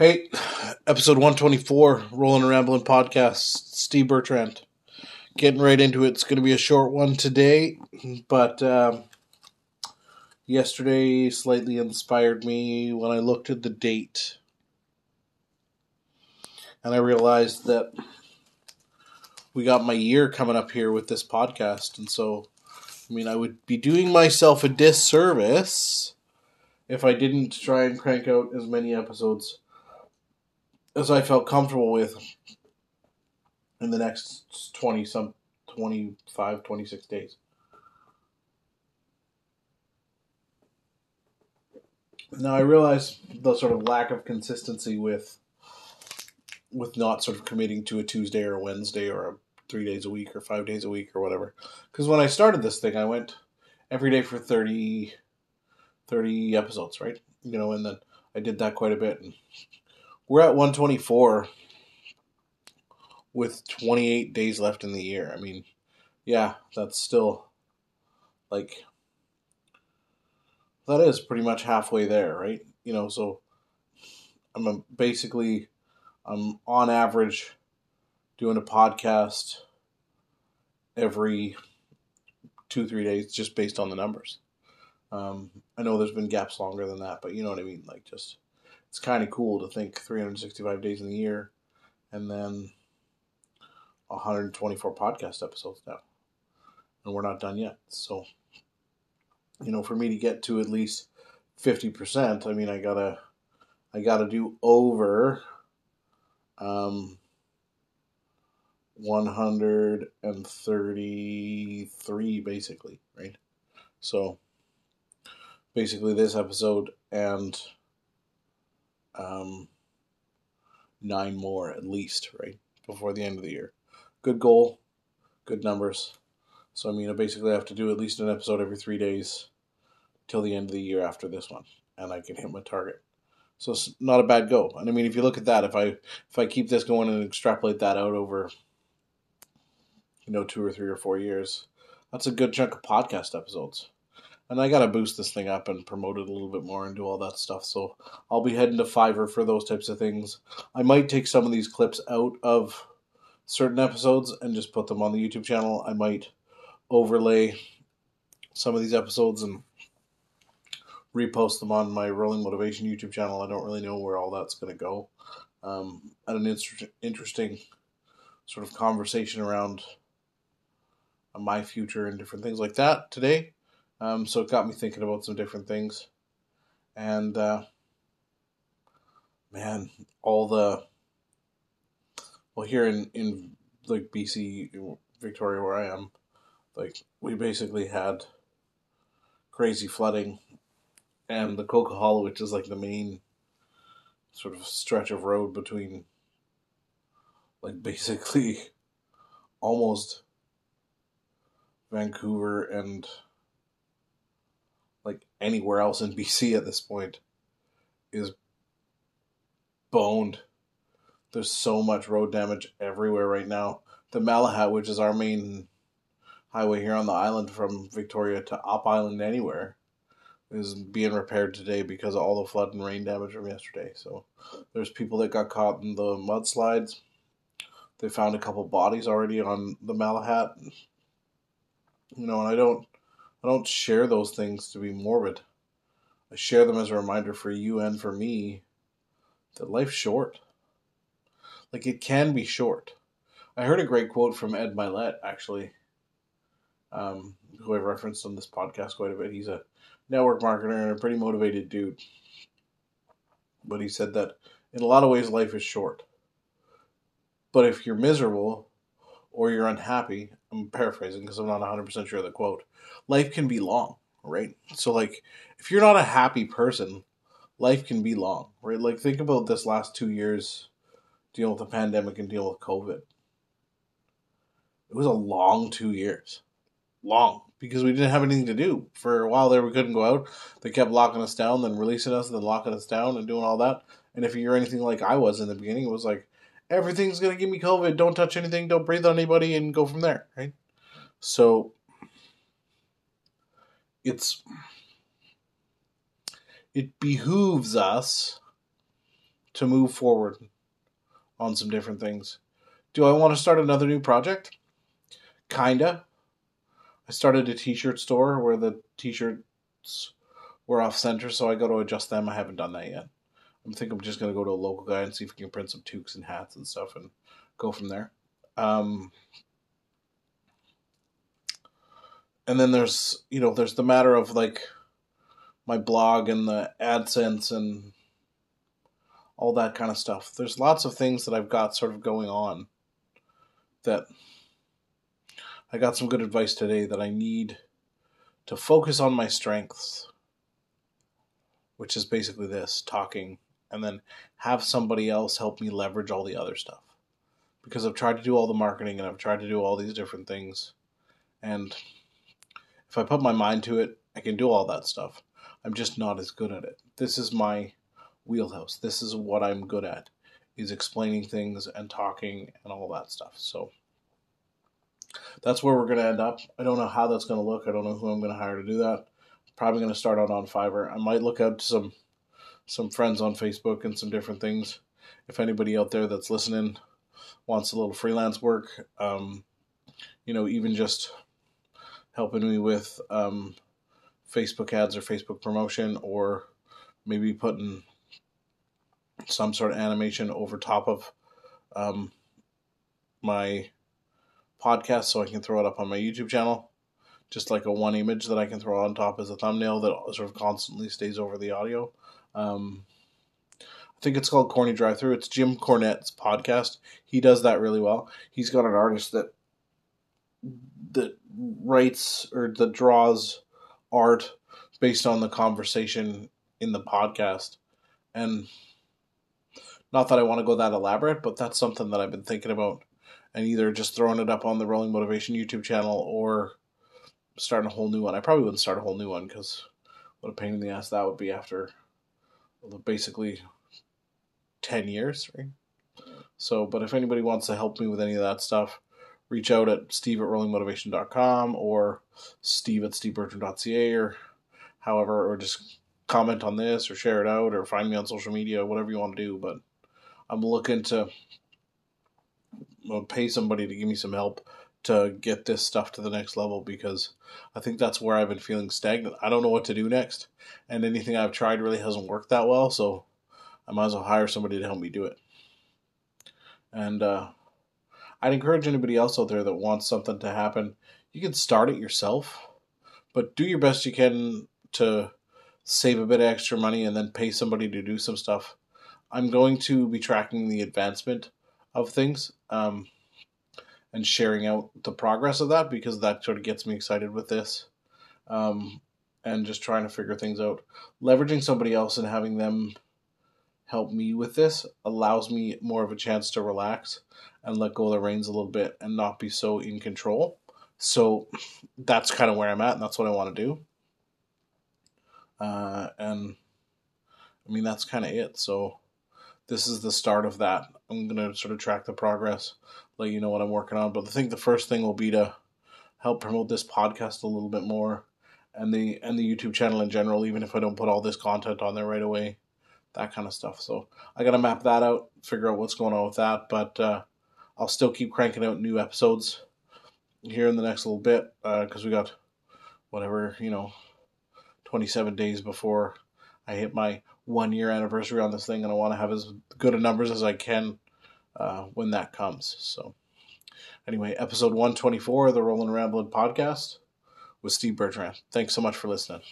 Hey, episode 124, Rolling and Rambling Podcast, Steve Bertrand. Getting right into it. It's going to be a short one today, but um, yesterday slightly inspired me when I looked at the date. And I realized that we got my year coming up here with this podcast. And so, I mean, I would be doing myself a disservice if I didn't try and crank out as many episodes as I felt comfortable with in the next 20 some 25 26 days. Now I realize the sort of lack of consistency with with not sort of committing to a Tuesday or a Wednesday or a 3 days a week or 5 days a week or whatever. Cuz when I started this thing I went every day for 30 30 episodes, right? You know, and then I did that quite a bit and we're at 124 with 28 days left in the year. I mean, yeah, that's still like that is pretty much halfway there, right? You know, so I'm basically I'm on average doing a podcast every two three days just based on the numbers. Um, I know there's been gaps longer than that, but you know what I mean. Like just it's kind of cool to think 365 days in the year and then 124 podcast episodes now. And we're not done yet. So, you know, for me to get to at least 50%, I mean, I gotta, I gotta do over, um, 133 basically, right? So, basically this episode and um, nine more at least, right, before the end of the year. Good goal, good numbers. So, I mean, I basically have to do at least an episode every three days till the end of the year after this one, and I can hit my target. So it's not a bad go. And I mean, if you look at that, if I if I keep this going and extrapolate that out over, you know, two or three or four years, that's a good chunk of podcast episodes and I gotta boost this thing up and promote it a little bit more and do all that stuff. So I'll be heading to Fiverr for those types of things. I might take some of these clips out of certain episodes and just put them on the YouTube channel. I might overlay some of these episodes and repost them on my Rolling Motivation YouTube channel. I don't really know where all that's to go. Um, at an inter- interesting sort of conversation around my future and different things like that today. Um, so it got me thinking about some different things. And uh, man, all the well here in in like BC, Victoria, where I am, like we basically had crazy flooding, and the Coquihalla, which is like the main sort of stretch of road between, like basically, almost Vancouver and like anywhere else in BC at this point is boned. There's so much road damage everywhere right now. The Malahat, which is our main highway here on the island from Victoria to Up Island anywhere, is being repaired today because of all the flood and rain damage from yesterday. So there's people that got caught in the mudslides. They found a couple bodies already on the Malahat. You know, and I don't I don't share those things to be morbid. I share them as a reminder for you and for me that life's short. Like it can be short. I heard a great quote from Ed Mylett, actually, um, who I've referenced on this podcast quite a bit. He's a network marketer and a pretty motivated dude. But he said that in a lot of ways, life is short. But if you're miserable or you're unhappy, I'm paraphrasing because I'm not 100% sure of the quote, life can be long, right? So, like, if you're not a happy person, life can be long, right? Like, think about this last two years dealing with the pandemic and dealing with COVID. It was a long two years. Long. Because we didn't have anything to do. For a while there, we couldn't go out. They kept locking us down, then releasing us, then locking us down, and doing all that. And if you're anything like I was in the beginning, it was like, everything's going to give me COVID. Don't touch anything. Don't breathe on anybody and go from there, right? So it's it behooves us to move forward on some different things. Do I want to start another new project? Kinda. I started a t-shirt store where the t-shirts were off center, so I got to adjust them. I haven't done that yet. I think I'm just gonna go to a local guy and see if we can print some toques and hats and stuff and go from there. Um, and then there's you know there's the matter of like my blog and the AdSense and all that kind of stuff. There's lots of things that I've got sort of going on that I got some good advice today that I need to focus on my strengths, which is basically this talking, and then have somebody else help me leverage all the other stuff. Because I've tried to do all the marketing and I've tried to do all these different things. And if I put my mind to it, I can do all that stuff. I'm just not as good at it. This is my wheelhouse. This is what I'm good at is explaining things and talking and all that stuff. So that's where we're going to end up. I don't know how that's going to look. I don't know who I'm going to hire to do that. Probably going to start out on Fiverr. I might look out to some some friends on Facebook and some different things. If anybody out there that's listening wants a little freelance work, um, you know, even just helping me with um, Facebook ads or Facebook promotion, or maybe putting some sort of animation over top of um, my podcast so I can throw it up on my YouTube channel. Just like a one image that I can throw on top as a thumbnail that sort of constantly stays over the audio. Um, I think it's called Corny Drive Through. It's Jim Cornette's podcast. He does that really well. He's got an artist that that writes or that draws art based on the conversation in the podcast. And not that I want to go that elaborate, but that's something that I've been thinking about and either just throwing it up on the Rolling Motivation YouTube channel or starting a whole new one. I probably wouldn't start a whole new one because what a pain in the ass that would be after basically 10 years, right? So, but if anybody wants to help me with any of that stuff, reach out at steve at rollingmotivation.com or steve at stevebertrand.ca or however, or just comment on this or share it out or find me on social media, whatever you want to do. But I'm looking to uh, pay somebody to give me some help to get this stuff to the next level because I think that's where I've been feeling stagnant. I don't know what to do next, and anything I've tried really hasn't worked that well, so I might as well hire somebody to help me do it. And uh, I'd encourage anybody else out there that wants something to happen, you can start it yourself, but do your best you can to save a bit of extra money and then pay somebody to do some stuff. I'm going to be tracking the advancement of things um, and sharing out the progress of that because that sort of gets me excited with this um, and just trying to figure things out. Leveraging somebody else and having them help me with this allows me more of a chance to relax and let go of the reins a little bit and not be so in control. So that's kind of where I'm at, and that's what I want to do. Uh, and I mean, that's kind of it. So this is the start of that. I'm gonna sort of track the progress, let you know what I'm working on. But I think the first thing will be to help promote this podcast a little bit more, and the and the YouTube channel in general. Even if I don't put all this content on there right away, that kind of stuff. So I gotta map that out, figure out what's going on with that. But uh, I'll still keep cranking out new episodes here in the next little bit because uh, we got whatever you know, 27 days before I hit my one year anniversary on this thing, and I want to have as good numbers as I can uh, when that comes. So, anyway, episode 124 of the Rolling Ramblin' podcast with Steve Bertrand. Thanks so much for listening.